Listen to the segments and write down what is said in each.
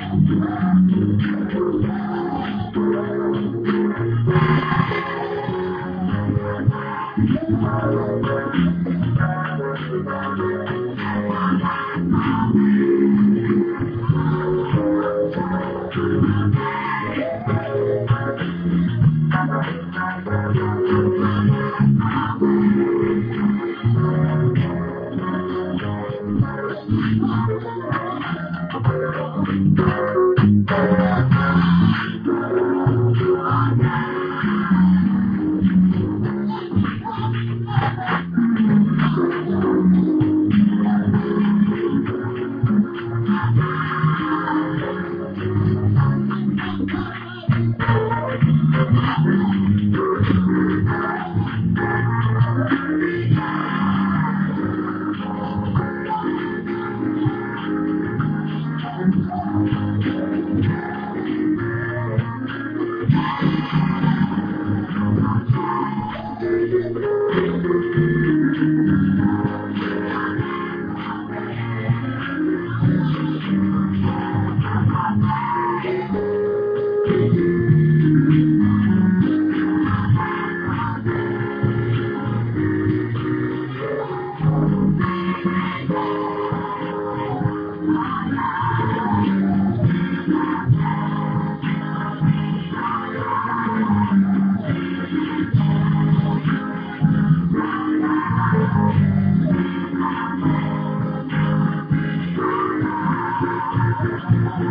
Thank you.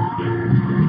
You.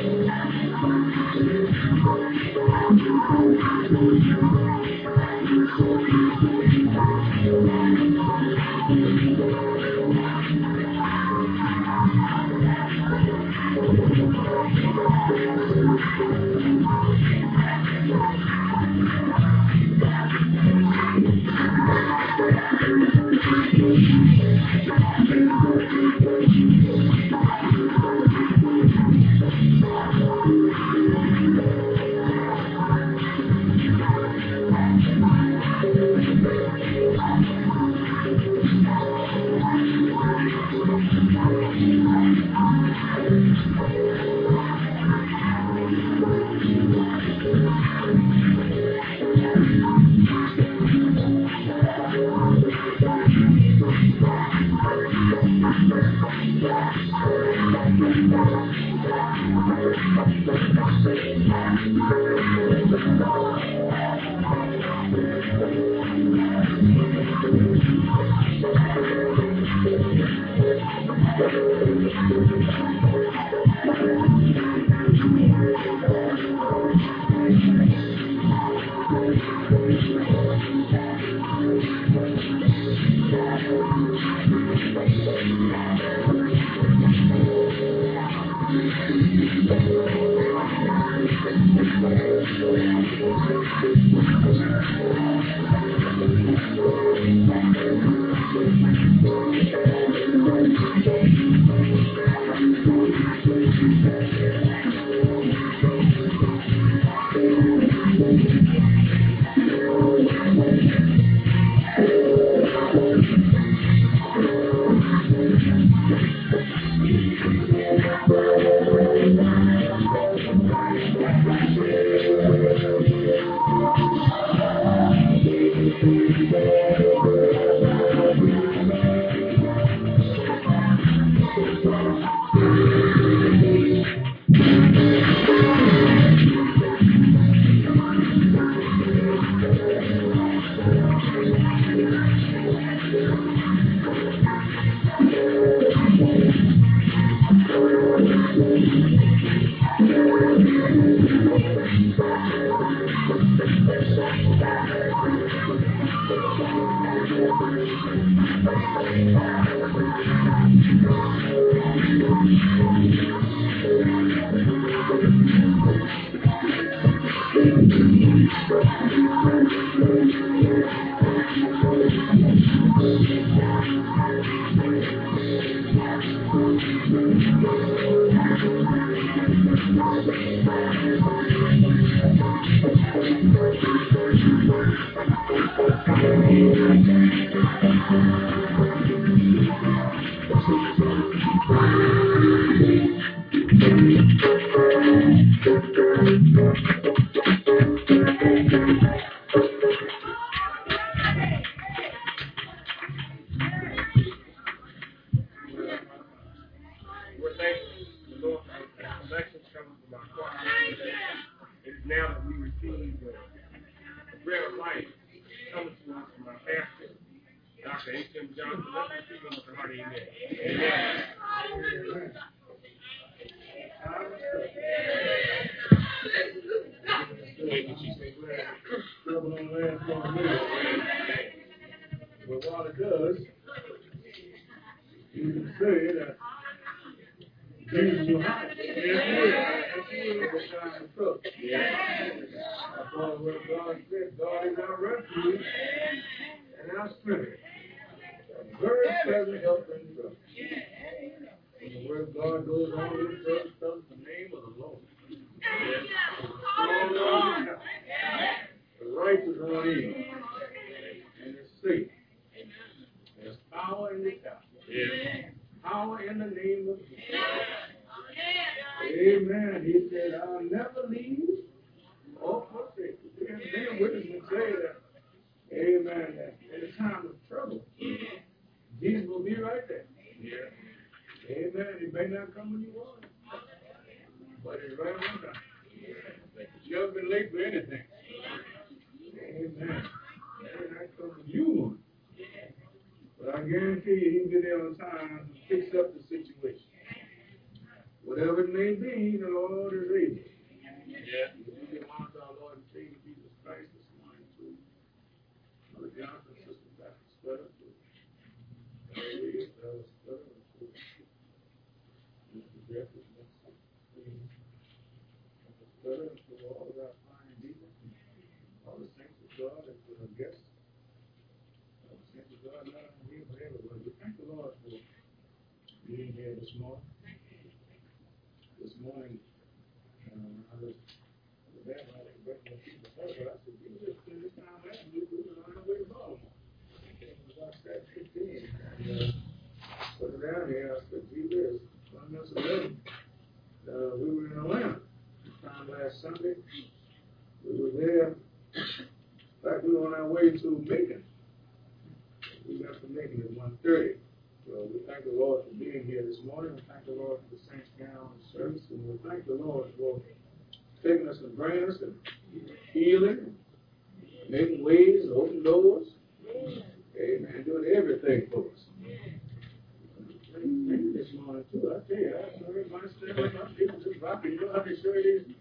I'm going to go to. Now that we receive the, the bread of life coming to us from our pastor, Dr. H.M. Johnson. Let's receive him with a hearty amen. Amen. Thank you, Jesus. trouble on land for a minute. But while it does, you can say that Jesus will That's all what God said. God is our refuge and our strength. A very present help in trouble. And the word of God goes on to first comes the name of the Lord. Strong God is help. The righteous run in and is safe. There's power in the gospel. Power in the name of Jesus. Amen. He said, I'll never leave or forsake you. And then witnesses say that, Amen, that in a time of trouble, Jesus will be right there. Amen. He may not come when you want him, but he's right on time. You haven't been late for anything. Amen. May not come when you want him. But I guarantee you, he'll be there on time to fix up the situation. Whatever it may be, the Lord is able. Yeah. We give honor to our Lord and Savior Jesus Christ this morning to Mother Johnson, Sister Pastor Scudder, to Hallelujah, Brother Scudder, and to Mr. Jeffrey, Mr. Steve, Mr. Scudder, and to all of our fine deacons, and all the saints of God, and to our guests. The saints of God, not only here, but everywhere. We thank the Lord for being here this morning. This morning, um, I was there, I was breaking the people but I said, you just spend this time last week, we were on our way to Baltimore. It was about that fifteen, and, uh, put down here, I said, gee, whiz, one minute eleven. Uh, we were in Atlanta, this time last Sunday, we were there, in fact, we were on our way to Macon. We got to Macon at one thirty. So we thank the Lord for being here this morning. We thank the Lord for the saints down in service. And we thank the Lord for taking us and bringing us and healing, making ways, opening doors. Amen. Doing everything for us. You this tell you, that's very much there. Some people just rocking. You know how they show these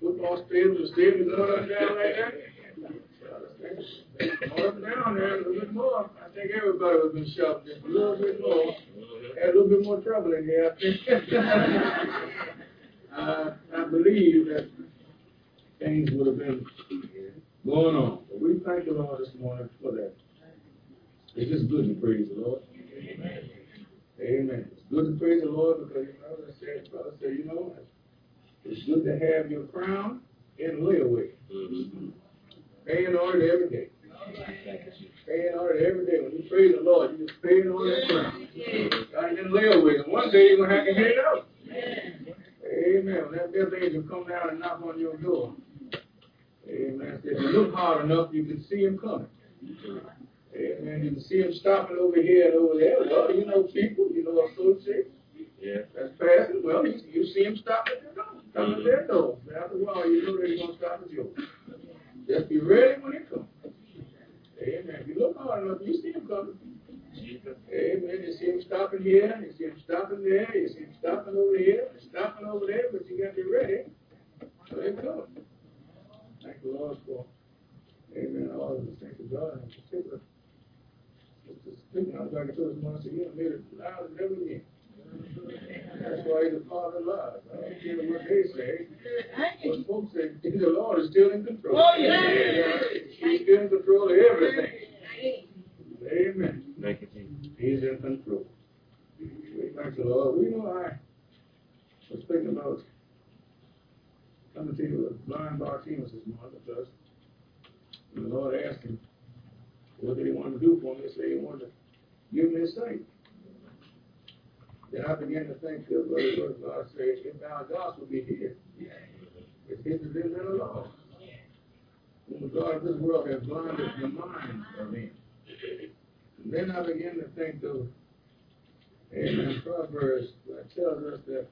football stadiums up and down like that? More down there, a little bit more. I think everybody would been shoved just a little bit more. Had a little bit more trouble in here, I believe that things would have been going on. But we thank the Lord this morning for that. It's just good to praise the Lord. Amen. It's good to praise the Lord because, you know, I said, brother said, you know, it's good to have your crown in layaway. Mm-hmm. Paying on it every day. Paying on it every day. When you praise the Lord, you just paying on that crown. Got it in layaway. And one day you're going to have to get it out. Amen. When that death angel come down and knock on your door. Amen. If you look hard enough, you can see him coming. Amen. You can see him stopping over here and over there. Well, you know people, you know associates. Yeah. That's passing. Well, you, you see him stop at their door. Stop at their door. After a while, you know they're going to stop at yours. Just be ready when it comes. Amen. If you look hard enough, you see him coming. Amen. You see him stopping here, you see him stopping there, you see him stopping over here, stopping over there, but you got to be ready. So it comes. Thank the Lord for, amen, all of the things of God in particular. Just speaking, I was like I told I said, you made it loud as ever again. That's why the father of lies. I don't care what they say. What folks say, the Lord is still in control. Oh, yeah. yeah. He's still in control of everything. Amen. Thank you, Jesus. He's in control. We thank the Lord. We know I was thinking about coming to you with blind Bartimaeus this morning because the Lord asked him, what did he want to do for me? He said he wanted to give me his sight. Then I began to think of what God said, if our gospel be here, it's hidden in the law. The God of this world has blinded the minds of men. And then I began to think of, amen, Proverbs that tells us that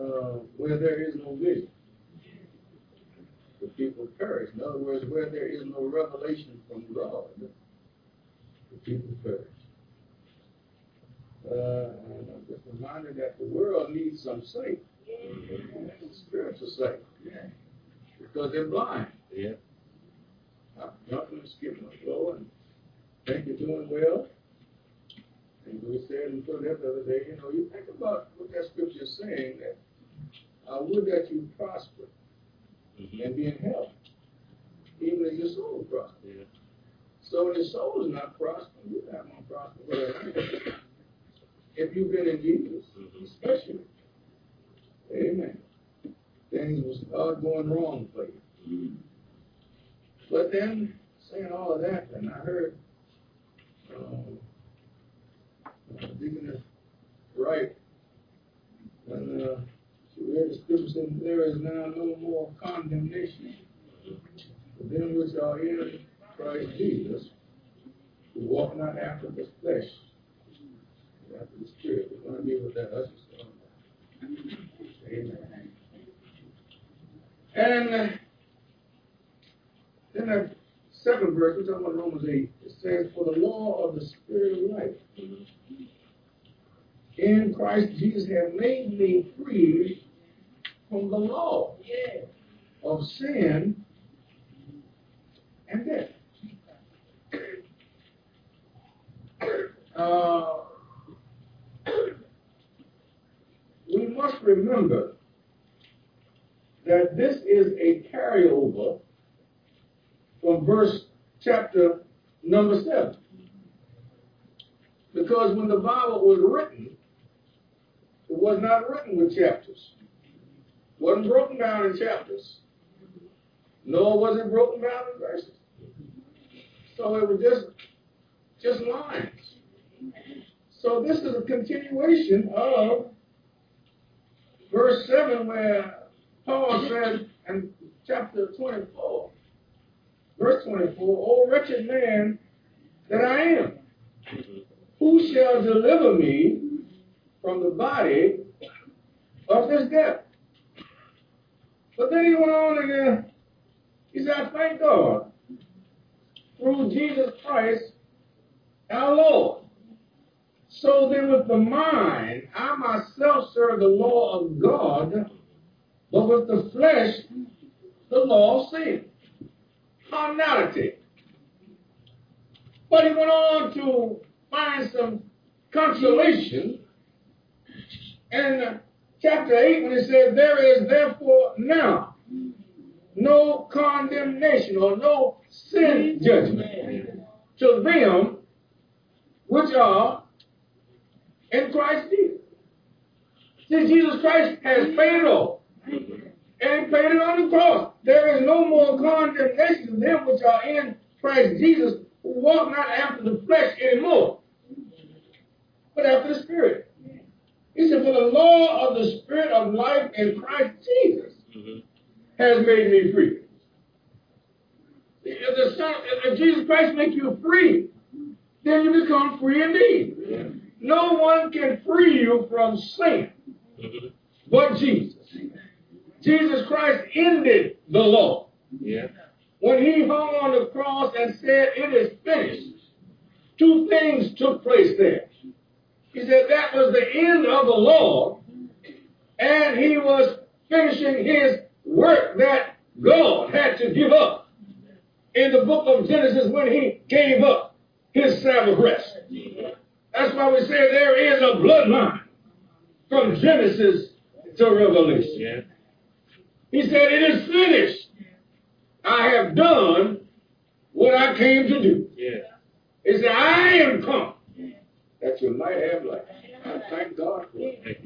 uh, where there is no vision, the people perish. In other words, where there is no revelation from God, the people perish. Uh, and I'm just reminded that the world needs some sight, spiritual sight, because they're blind. Yeah. I'm jumping and skipping and think you're doing well. And we said put it the other day, you know, you think about what that scripture is saying that I would that you prosper mm-hmm. and be in health, even if your soul prosper. Yeah. So when your soul is not prospering, you're not going to prosper if you've been in Jesus, mm-hmm. especially. Amen. Things was start going wrong for you. Mm-hmm. But then, saying all of that, and I heard um, uh, Deaconess Wright, when uh, she read the scripture, saying, there is now no more condemnation for them which are in Christ Jesus, who walk not after the flesh, after the Spirit. We're going to be with that usher Amen. And uh, then that second verse, we're talking about Romans 8, it says, For the law of the Spirit of life in Christ Jesus have made me free from the law of sin and death. Uh, we must remember that this is a carryover from verse chapter number 7. Because when the Bible was written, it was not written with chapters. It wasn't broken down in chapters. Nor was it broken down in verses. So it was just just lines. So this is a continuation of verse 7 where Paul said in chapter 24, verse 24, O wretched man that I am, who shall deliver me from the body of this death? But then he went on and uh, he said, I thank God through Jesus Christ our Lord. So then, with the mind, I myself serve the law of God, but with the flesh, the law of sin. Carnality. But he went on to find some consolation in chapter 8 when he said, There is therefore now no condemnation or no sin judgment to them which are in Christ Jesus. See, Jesus Christ has paid it all. And paid it on the cross. There is no more condemnation to them which are in Christ Jesus who walk not after the flesh anymore, but after the Spirit. He said, For the law of the Spirit of life in Christ Jesus has made me free. If, the Son, if Jesus Christ makes you free, then you become free indeed. No one can free you from sin mm-hmm. but Jesus. Jesus Christ ended the law. Yeah. When he hung on the cross and said, It is finished, two things took place there. He said that was the end of the law, and he was finishing his work that God had to give up in the book of Genesis when he gave up his Sabbath rest. That's why we say there is a bloodline from Genesis to Revelation. Yeah. He said, It is finished. I have done what I came to do. Yeah. He said, I am come that you might have life. I thank God for it.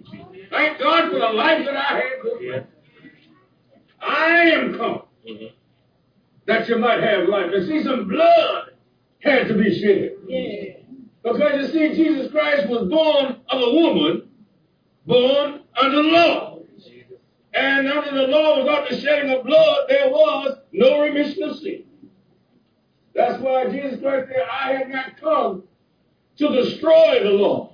Thank God for the life that I have. Yeah. I am come mm-hmm. that you might have life. And see, some blood had to be shed. Yeah. Because you see, Jesus Christ was born of a woman, born under the law. And under the law, without the shedding of blood, there was no remission of sin. That's why Jesus Christ said, I have not come to destroy the law,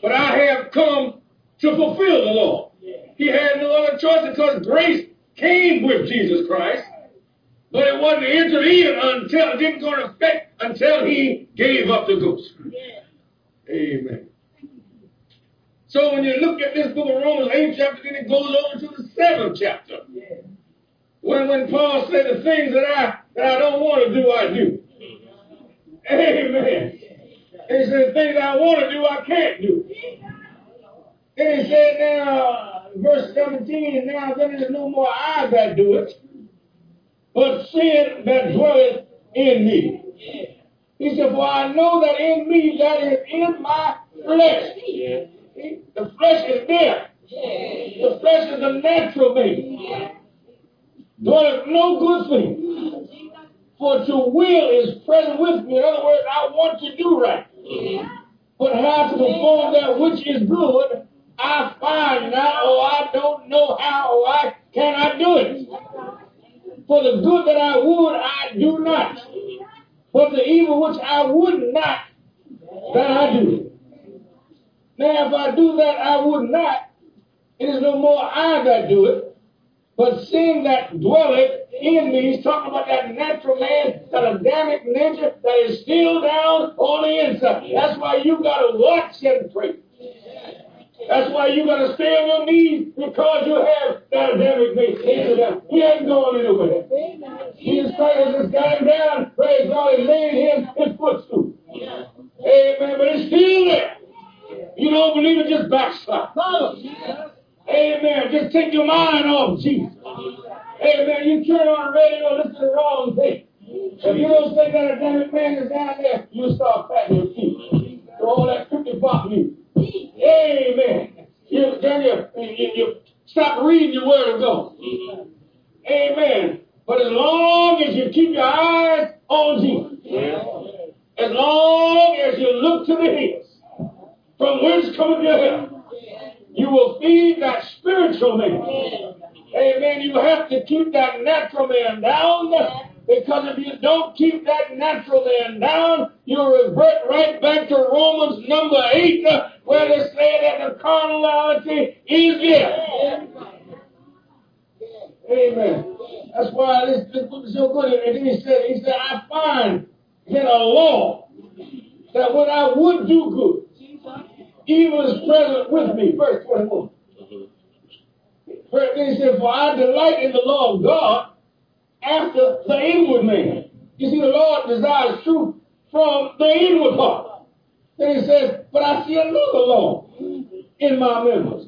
but I have come to fulfill the law. He had no other choice because grace came with Jesus Christ, but it wasn't entered in until it didn't go into effect until he gave up the ghost. Amen. So when you look at this book of Romans 8 chapter, then it goes over to the seventh chapter. When when Paul said the things that I that I don't want to do, I do. Amen. And he said, the things I want to do, I can't do. Then he said, now, verse 17, now then there's no more I that do it, but sin that dwelleth in me. He said, for I know that in me, that is in my flesh. The flesh is there. The flesh is a natural thing. Dwelleth no good thing. For to will is present with me. In other words, I want to do right. But how to perform that which is good, I find not, or I don't know how, or I cannot do it. For the good that I would, I do not. For the evil which I would not, that I do. Now, if I do that I would not, it is no more I that do it, but sin that dwelleth in me, he's talking about that natural man, that Adamic nature that is still down on the inside. That's why you got to watch and pray. That's why you got to stay on your knees because you have that Adamic nature. He ain't going anywhere. Jesus Christ has him down. Praise God and made him his footstool. Amen. But it's still there. You don't believe it, just backslide. Amen. Just take your mind off Jesus. Amen. You turn on the radio, listen to the wrong thing. If you don't think that a damn man is down there, you start patting your feet. So all that 50 pop music. Amen. You, you, you, you stop reading your word of God. Mm-hmm. Amen. But as long as you keep your eyes on Jesus, as long as you look to the hills, from whence cometh your help, you will feed that spiritual man. Amen. You have to keep that natural man down because if you don't keep that natural man down, you'll revert right back to Romans number 8 uh, where they say that the carnality is there. Amen. That's why this, this book is so good. And then he said, he said, I find in a law that when I would do good, evil is present with me. Verse 21. Mm-hmm. Then he said, For I delight in the law of God after the inward man. You see, the Lord desires truth from the inward part. Then he says, But I see another law in my members.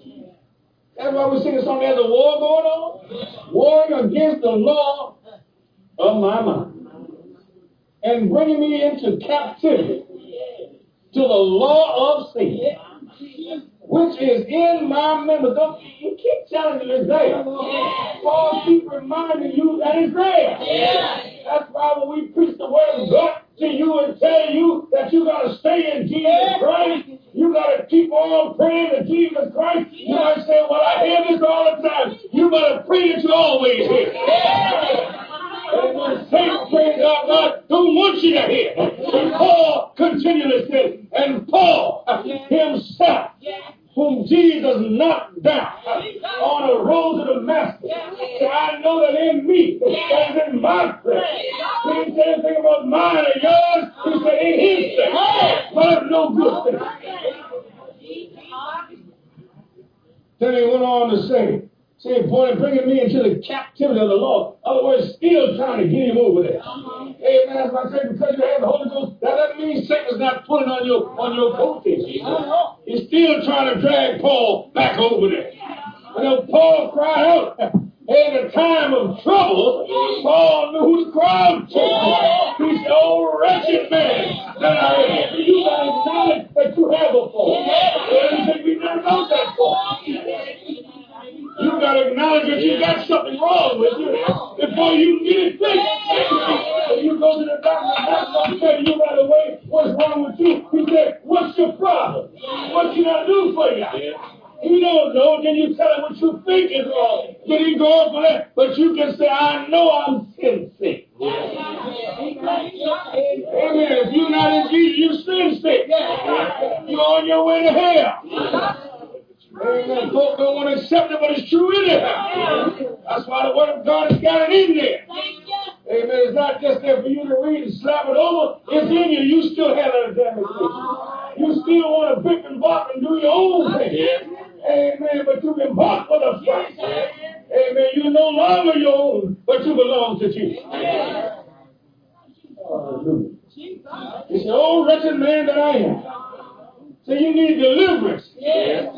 That's why we sing a song, there's a war going on. Warring against the law of my mind. And bringing me into captivity to the law of sin which is in my members. Don't you keep telling me it's there. Paul keep reminding you that it's there. That's why when we preach the word of God to you and tell you that you got to stay in Jesus Christ, you got to keep on praying to Jesus Christ. You might say, well, I hear this all the time. You better pray that you always hear. And when Satan prays out, God don't want you to hear. And Paul continually says, and Paul himself whom Jesus knocked down on the road to Damascus. So I know that in me, that is in my flesh. He didn't say anything about mine or yours. He uh-huh. said in his flesh. But no good thing. Then he went on to say, saying, boy, bringing me into the captivity of the Lord. In other words, still trying to get him over there. Amen. That's why I say, because you have the Holy Ghost, that doesn't mean Satan's not pulling on your on your coattails. Uh-huh. He's still trying to drag Paul back over there. And Paul cried out in a time of trouble. Paul knew who to cry out to. He said, Oh, wretched man that I am. You got to acknowledge that you have a fault. He said, We never know that fault. You got to acknowledge that you got something wrong with you before you get it fixed. You go to the doctor, doctor tell you right away what's wrong with you. He said, What's your problem? What can I do for you? You don't know, then you tell him what you think is wrong. Then he go for that. But you can say, I know I'm sin sick. Amen. If you're not in Jesus, you sin sick. You're on your way to hell. Amen. Folk don't want to accept it, but it's true anyhow. That's why the Word of God has got it in there. Amen. It's not just there for you to read and slap it over. It's in you. You still have that damnation. You still want to pick and bark and do your own thing. Amen. But you've been bought for the price. Amen. You're no longer your own, but you belong to Jesus. Hallelujah. It's the old wretched man that I am. So you need deliverance. Yes.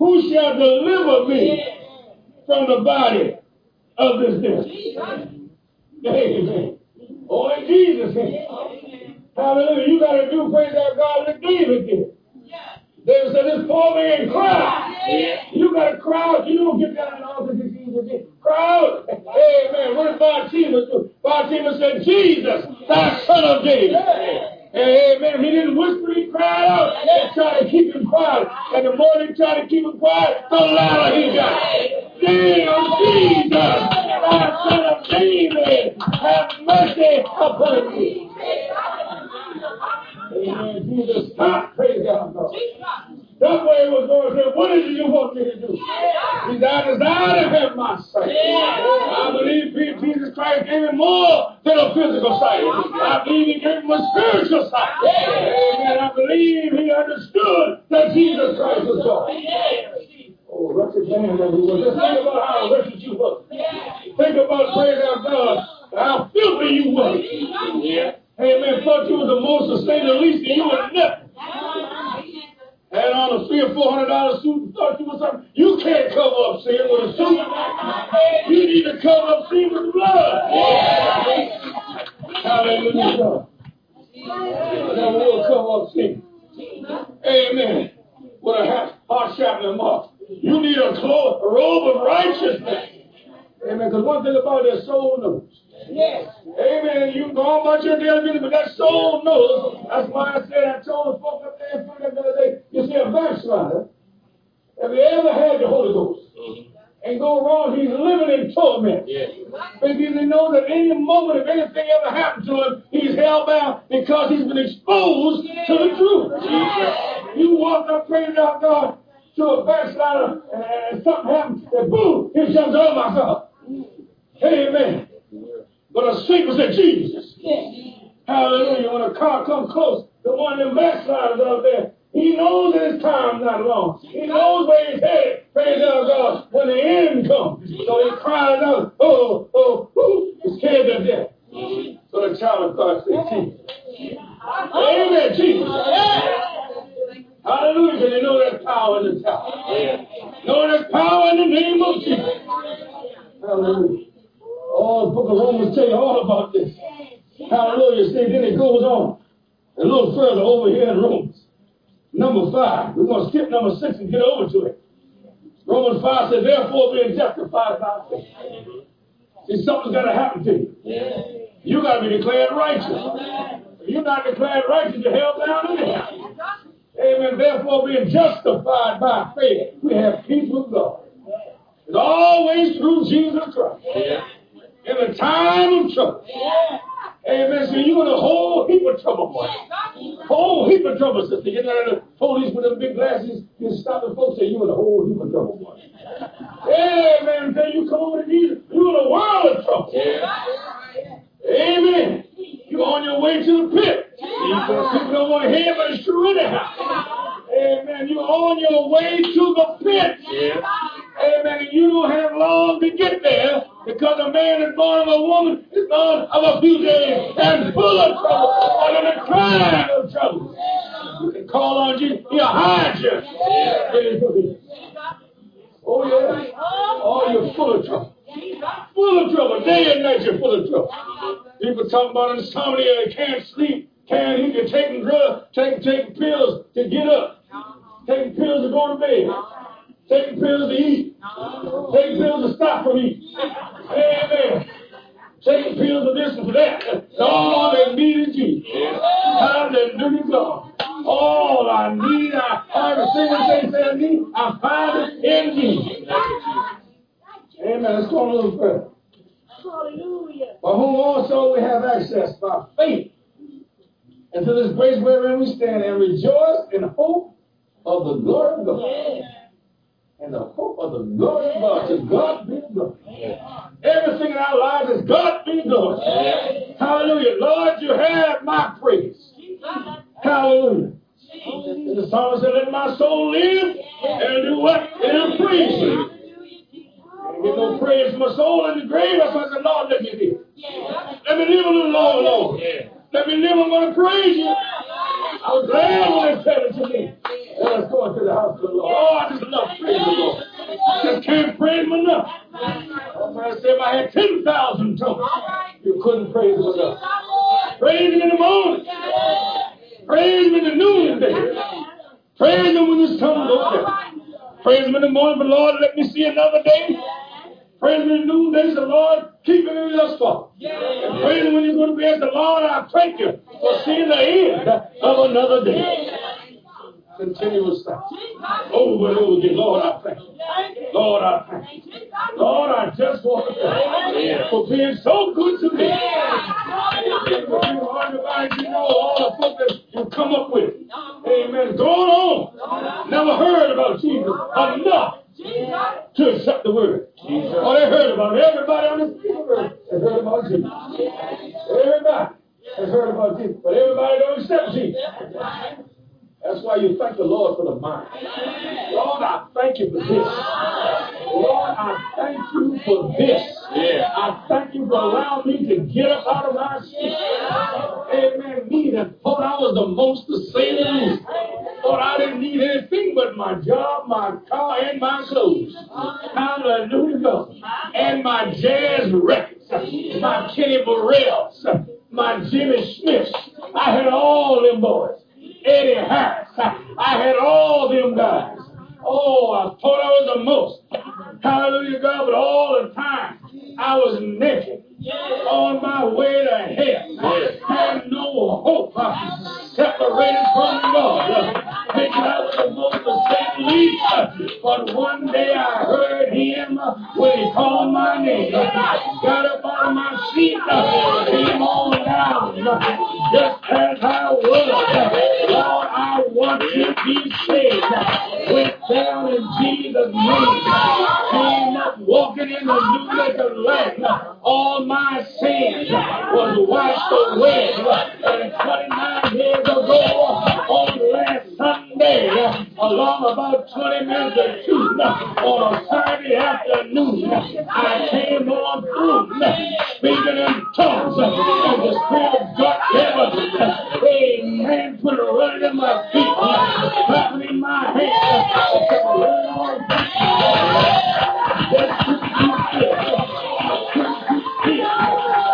Who shall deliver me from the body of this death? Amen. Oh, Only Jesus can. Hallelujah. You got to do praise our God like David did. David said, This poor man cried. You got to cry out. You don't get down and all because Jesus Cry out. Amen. What did Bartimaeus do? Bartimaeus said, Jesus, thou son of David. Amen. He didn't whisper, he cried out. They tried to keep him quiet. And the more they tried to keep him quiet, the louder he got. Damn Jesus, thou son of David, have mercy upon me. Amen. Jesus, stop. Praise God. He was going to say. What is it you want me to do? He said, I desire to have my sight. I believe Jesus Christ gave him more than a physical sight. I believe he gave him a spiritual sight. Amen. I believe he understood that Jesus Christ was God. Oh, wretched man that he was. Just think about how wretched you were. Think about, praise our God, how filthy you were. Amen. Thought you was the most sustained, at least and you were nothing had on a three or four hundred dollar suit and thought you was something. You can't cover up sin with a suit. You need to cover up sin with blood. Hallelujah. That will cover up sin. Amen. With a heart shattering mark. You need a, cloth, a robe of righteousness. Amen. Because one thing about their soul knows. Yes. Amen. You can go about your daily business, but that soul knows. That's why I said I told the folk up there in front of the other day, you see a backslider, have you ever had the Holy Ghost? Mm-hmm. And go wrong, he's living in torment. Yes. Because he knows that any moment, if anything ever happened to him, he's held bound because he's been exposed yes. to the truth. Yes. You walk up, praise out God, to a backslider, and, and something happens, and boom, he jumps, oh my God. Amen. But the secret is Jesus. Hallelujah. When a car comes close, the one in the backsliders out there, he knows his time's not long. He knows where he's headed. Praise God. Uh, uh, when the end comes. So he cries out, oh,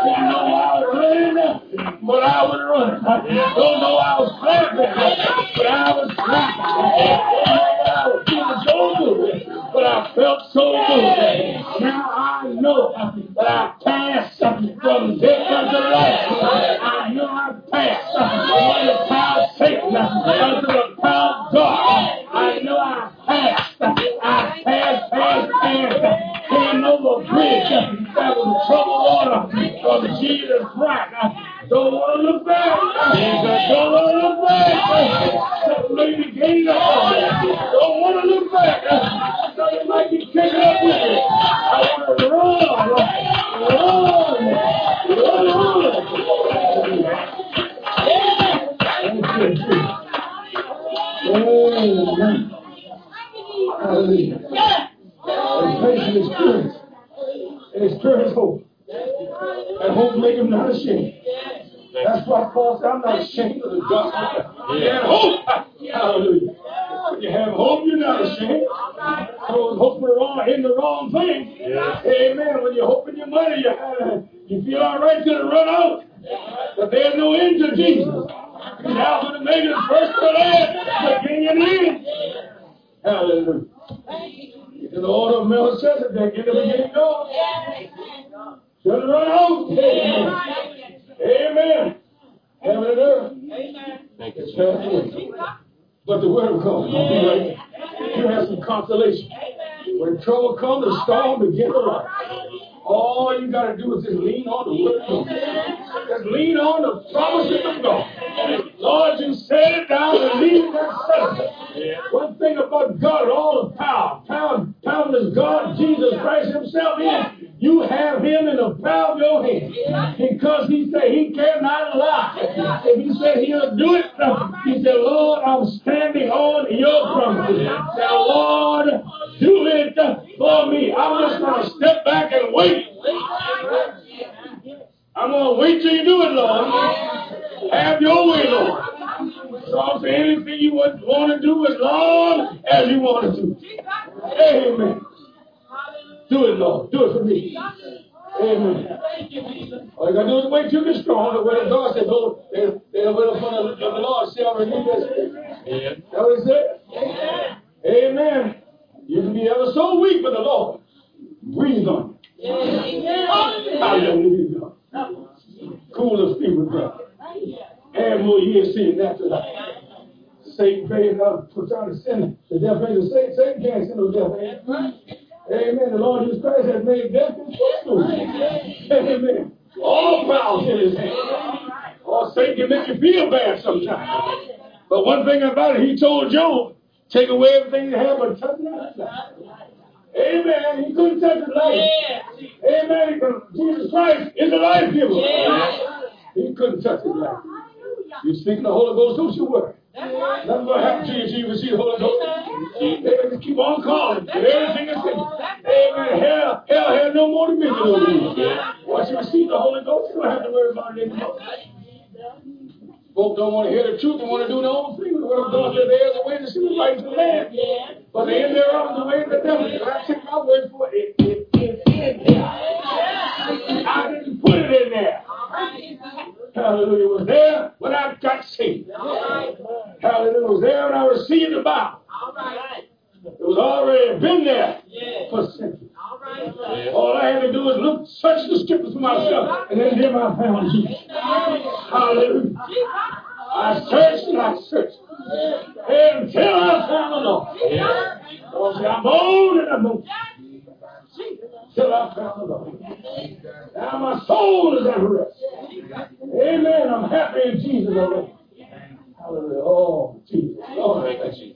Didn't know I was running, but I was running. Don't know I was clapping, but I was clapping. I was feeling so good, but I felt so good. Now I know that I passed from death unto life. I know lean on the promises of God. Lord, you said it down and leave that settle. One thing about God, all the power, power, power is God, Jesus Christ Himself in. You have Him in the power of your hand because He said He cannot lie. If He said He'll do it, He said, Lord, I'm standing on your promises. Say, Lord, do it for me. I'm just going to step back and wait. I'm going to wait till you do it, Lord. Have your way, Lord. So I'm saying anything you want to do as long as you want to do. Amen. Do it, Lord. Do it for me. Amen. All you got to do is wait till you're strong. The word of God said, "Go, they they wait upon the, the Lord shall renew their strength." That what it said? Amen. You can be ever so weak, but the Lord breathe on you. Hallelujah. Cool the feet with God. And more years seeing that tonight. Satan prays out, puts out a sin. The death angel, Satan, Satan can't send no death angel. Amen. The Lord Jesus Christ has made death his footstool. Amen. All power in his hand. Or Satan can make you feel bad sometimes. But one thing about it, he told Job, take away everything you have but touch not. Amen. He couldn't touch his life. Amen. Jesus Christ is a life giver. He couldn't touch his life. You speak the Holy Ghost, don't you worry. Nothing going to happen to you until you receive the Holy Ghost. Amen. Just keep on calling. Everything is said. Amen. Hell, hell had no more dominion over you. Once you receive the Holy Ghost, you don't have to worry about it anymore. Folks don't want to hear the truth and want to do their own thing. The word of God says there is a way to see the right to the man. But the end thereof is the way of the devil. And I take my word for it. It is in there. I didn't put it in there. Hallelujah. It was there when I got saved. Hallelujah. It was there when I received the Bible. It was already been there for centuries. All I had to do was look, search the scriptures for myself, and then I found Jesus. Hallelujah. soul is at rest. Amen. I'm happy in Jesus already. Hallelujah. Oh, Jesus. Oh, thank you,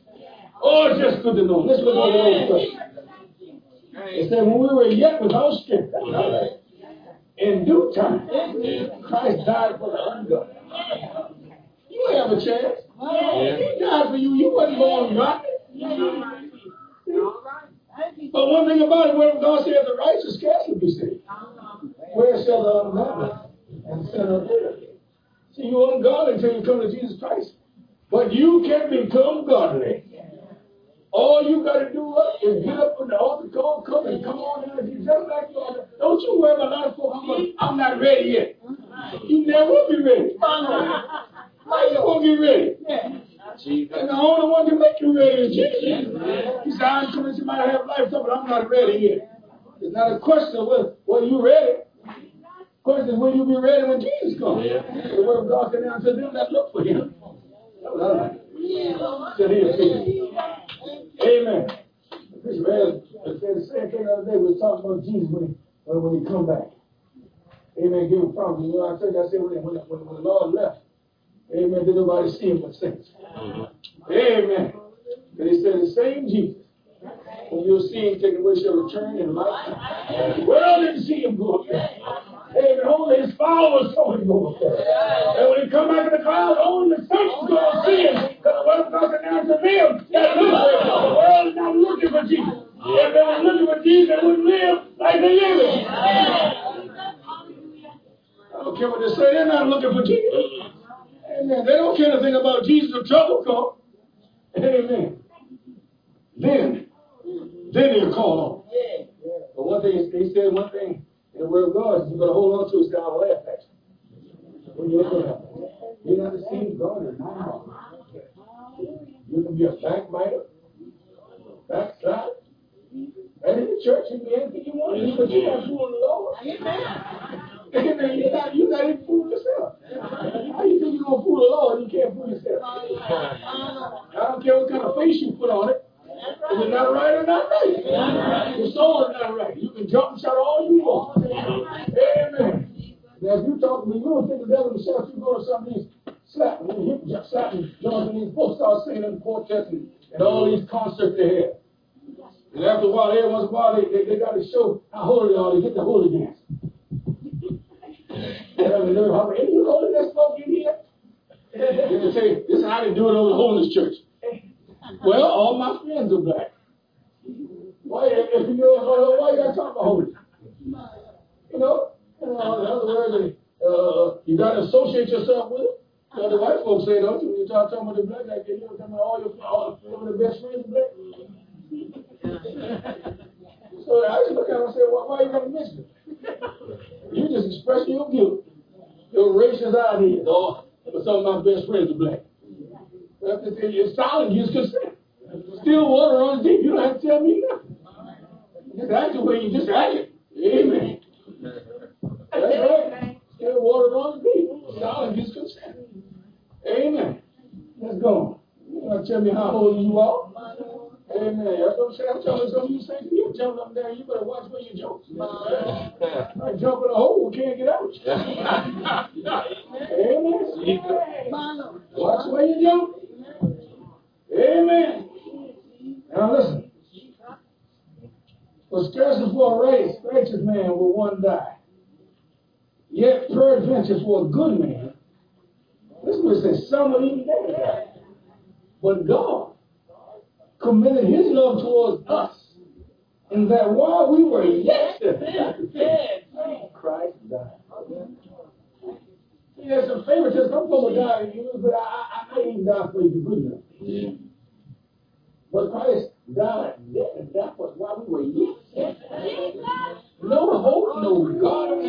Oh, it's just good to know. This was all at the. It said, when we were yet without strength. In due time, Christ died for the ungodly. You have a chance. He died for you. You wasn't born right. But one thing about it, when God said the righteous scarcely be saved where shall the unleavened and sinner live? See, you're ungodly until you come to Jesus Christ. But you can become godly. All you got to do uh, is get up on the altar call, come and come on in. If you just like Father, don't you worry about a lot of folks. I'm, not ready yet. You never will be ready. How you going to be ready? And the only one can make you ready is Jesus. He said, I'm coming to my have life, but I'm not ready yet. It's not a question of whether, well, you ready. Question is will you be ready when Jesus comes? Yeah. The word of God said, now to them that look for him. That was all right. Sit here, Amen. Bishop Harris said the same thing the other day. We were talking about Jesus when he, when he come back. Amen. Give him promise. You know, I said, I said when, when, when, when the Lord left, Amen. Did nobody see him but saints? Mm-hmm. Amen. And he said the same Jesus. When you'll see him taking away shall return in life. The world didn't see him go up there. Amen. Only his followers saw him go up there. And when he come back in the clouds, only the saints are going to see him. Because the word of God now to them that look. The world is not looking for Jesus. If they were looking for Jesus, they wouldn't live like they live. I don't care what they say, they're not looking for Jesus. Amen. They don't care anything about Jesus or trouble come. Amen. Then, then they'll call on. But one thing, he said one thing the word of God is you better hold on to his down laugh at you. When you look at You're not deceived God or not. You can be a backbiter, backside. And in the church, you can be anything you want, but you got to fool the Lord. Amen. Amen. You're not, you're not even fooling yourself. How do you think you're going to fool the Lord you can't fool yourself? Oh, I don't care what kind of face you put on it. Is it not right or not right? Your soul is not right. You can jump and shout all you want. Amen. Now, if you talk to me, you don't think the devil shout, you go to some of these slapping, hip slapping joints, and these folks start singing in quartets and, and all these concerts they have. And after a while, every once in a while, they, they, they got to show how holy they are. They get the holy dance. and any holiness folk in here? They say, this is how they do it over the holiness church. Well, all my friends are black. Why, if you know, why you got to talk about holiness? You know, you know, in other words, uh, you got to associate yourself with it. So the white folks say, don't you? You talk talking about the black guy, you know, talking about all your all some of the best friends are black. so I just look at him and say, well, why are you going to mention it? You just express your guilt. Your racist ideas. Oh, but some of my best friends are black. It's silent, use consent. Still water runs deep. You don't have to tell me nothing. Just act the way you just act it. Amen. That's right. Still water runs deep. Silent, use consent. Amen. Let's go. You want to tell me how old you are? Amen. That's what I'm saying. I'm telling some of you saints, you jump up there, you better watch where you jump. I jump in a hole, can't get out. Amen. Watch where you jump. Amen. Now listen. For scarcely for a race, righteous man will one die. Yet peradventure for a good man, this was say some will even die. But God committed his love towards us in that while we were yet sinners, Christ died. See, there's some favoritism. Some people die, but I, I, I ain't die for you good enough. But Christ died and that was why we were yet sinners. No hope, no God,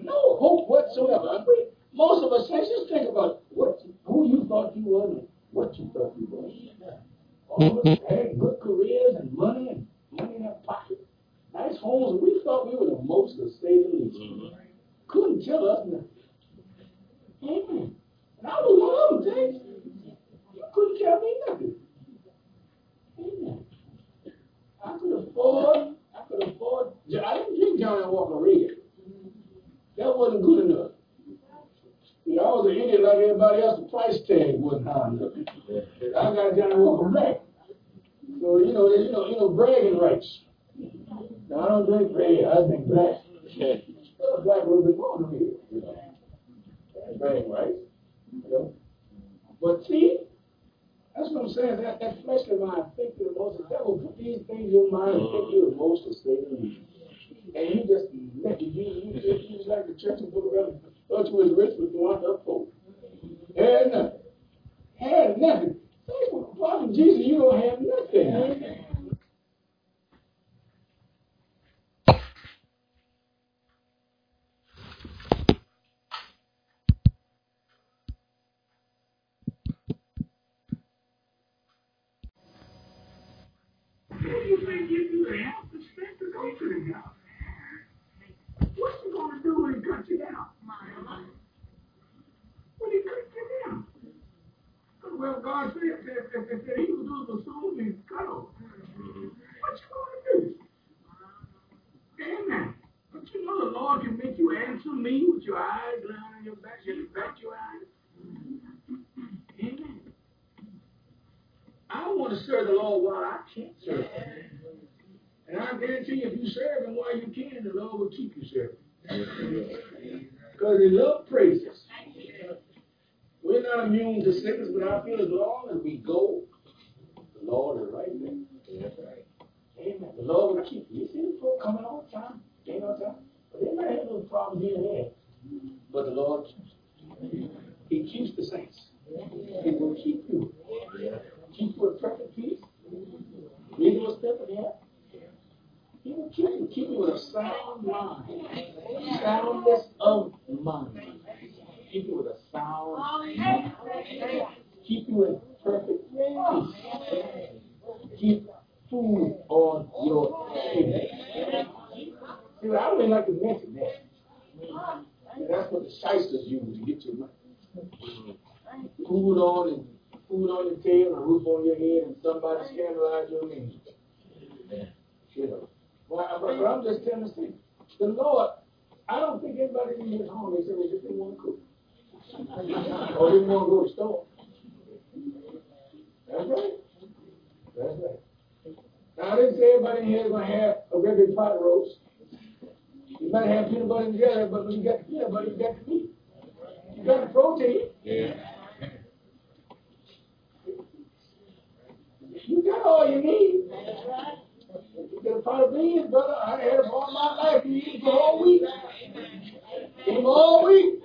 no hope whatsoever. Most of us, let's just think about what who you thought you were and what you thought you were. Mm-hmm. All of us want to serve the Lord while I can't serve Him. And I guarantee you, if you serve Him while you can, the Lord will keep you serving. Because He loves praises. We're not immune to sickness, but I feel as long as we go, the Lord is right there. Amen. The Lord will keep you. You see the folk coming all the time, all the time. But they might have little problems here and there. But the Lord. He keeps the saints. He will keep you. Keep you in perfect peace. Lead you a step ahead. He will keep you. Keep you with a sound mind. Soundness of mind. Keep you with a sound mind. Keep you in perfect peace. Keep food on your table. See, I would like to mention that. That's what the shysters use to get your money. Food on and food on your table, a roof on your head, and somebody scandalize your name. You know. Well, but, but I'm just telling the truth. The Lord, I don't think anybody in his home, they said they just didn't want to cook. or didn't want to go to the store. That's right. That's right. Now, I didn't say everybody in here is going to have a regular pot of roast. You might have peanut butter and jelly, but when you got the peanut butter, you got the meat. You got the protein. Yeah. You got all you need. You get a pot of beans, brother. I had them all my life. You eat them all week. Eat them all week.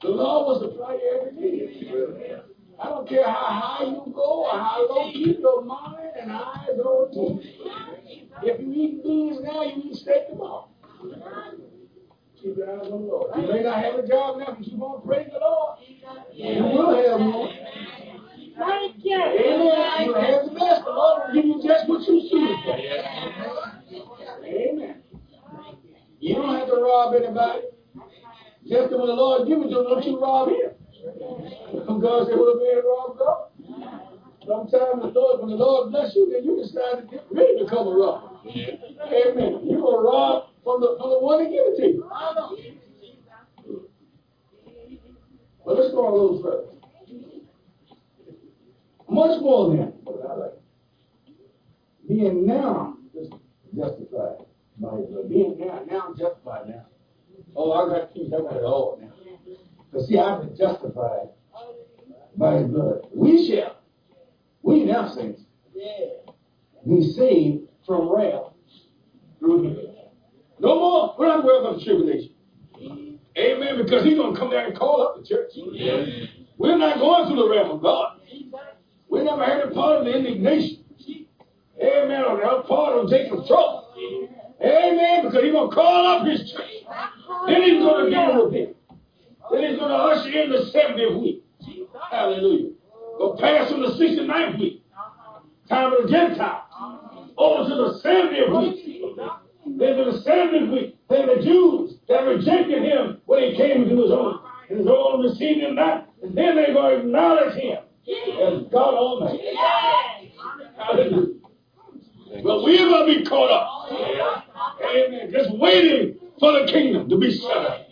The Lord was supply you every need. I don't care how high you go or how low, keep your mind and eyes on me. If you eat beans now, you eat steak tomorrow. Keep your eyes on the Lord. You may not have a job now, but you want to praise the Lord. You will have one. Thank you. Amen. You have the best. The Lord will give you just what you choose for. Amen. You don't have to rob anybody. Just when the Lord gives you, don't you rob him. God said, well, man, rob God. Sometimes the Lord, when the Lord bless you, then you decide to get ready to become a robber. Amen. You're going to rob from the, from the one that give it to you. But let's go a little further. Much more than being now justified by his blood. Being now, now justified now. Oh, I got peace, I got it all now. But see, I've been justified by his blood. We shall, we now saints, be saved from wrath through him. No more. We're not about the tribulation. Amen. Because he's going to come down and call up the church. We're not going through the wrath of God. We never had a part of the indignation. Amen. Or that part of Jacob's trouble. Amen. Because he's going to call up his church. Then he's going to deal with him. Then he's going to usher in the 70th week. Hallelujah. Go pass from the 69th week. Time of the Gentiles. Over to the 70th week. Then to the 70th week. Then the Jews that rejected him when he came into his own. And his own received him not. And then they're going to acknowledge him as God Almighty. Hallelujah. But we're going to be caught up. Amen. Just waiting for the kingdom to be set up.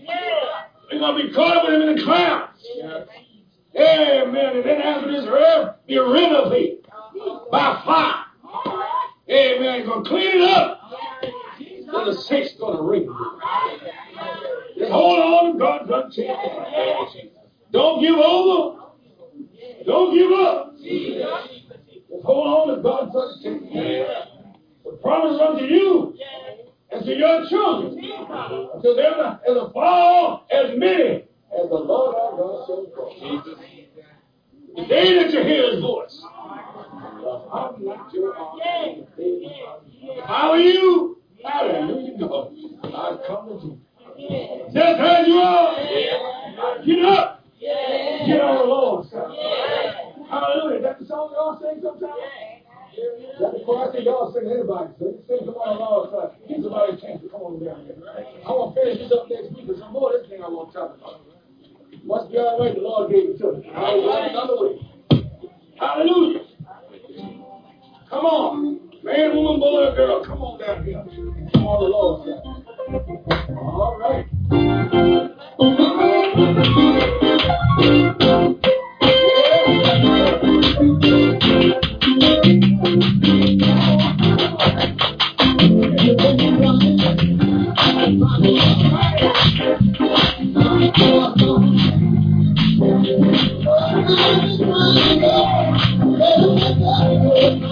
We're going to be caught up with him in the clouds.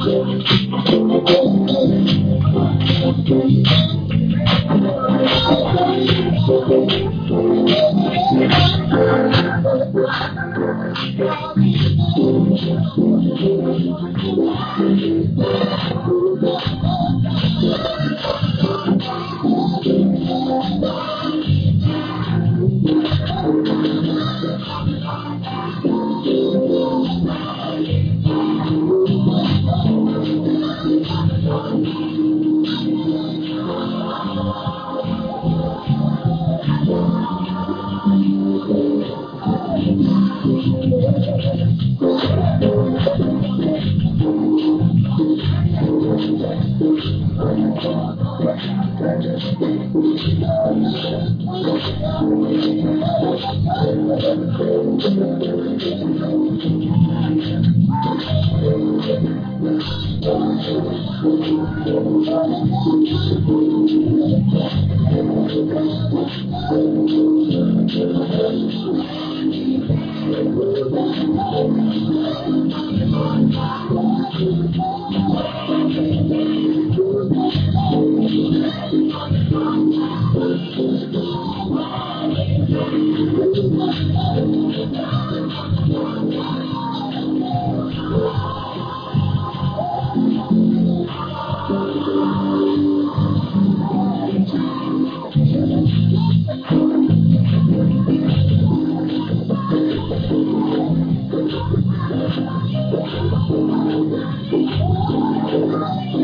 Thank you.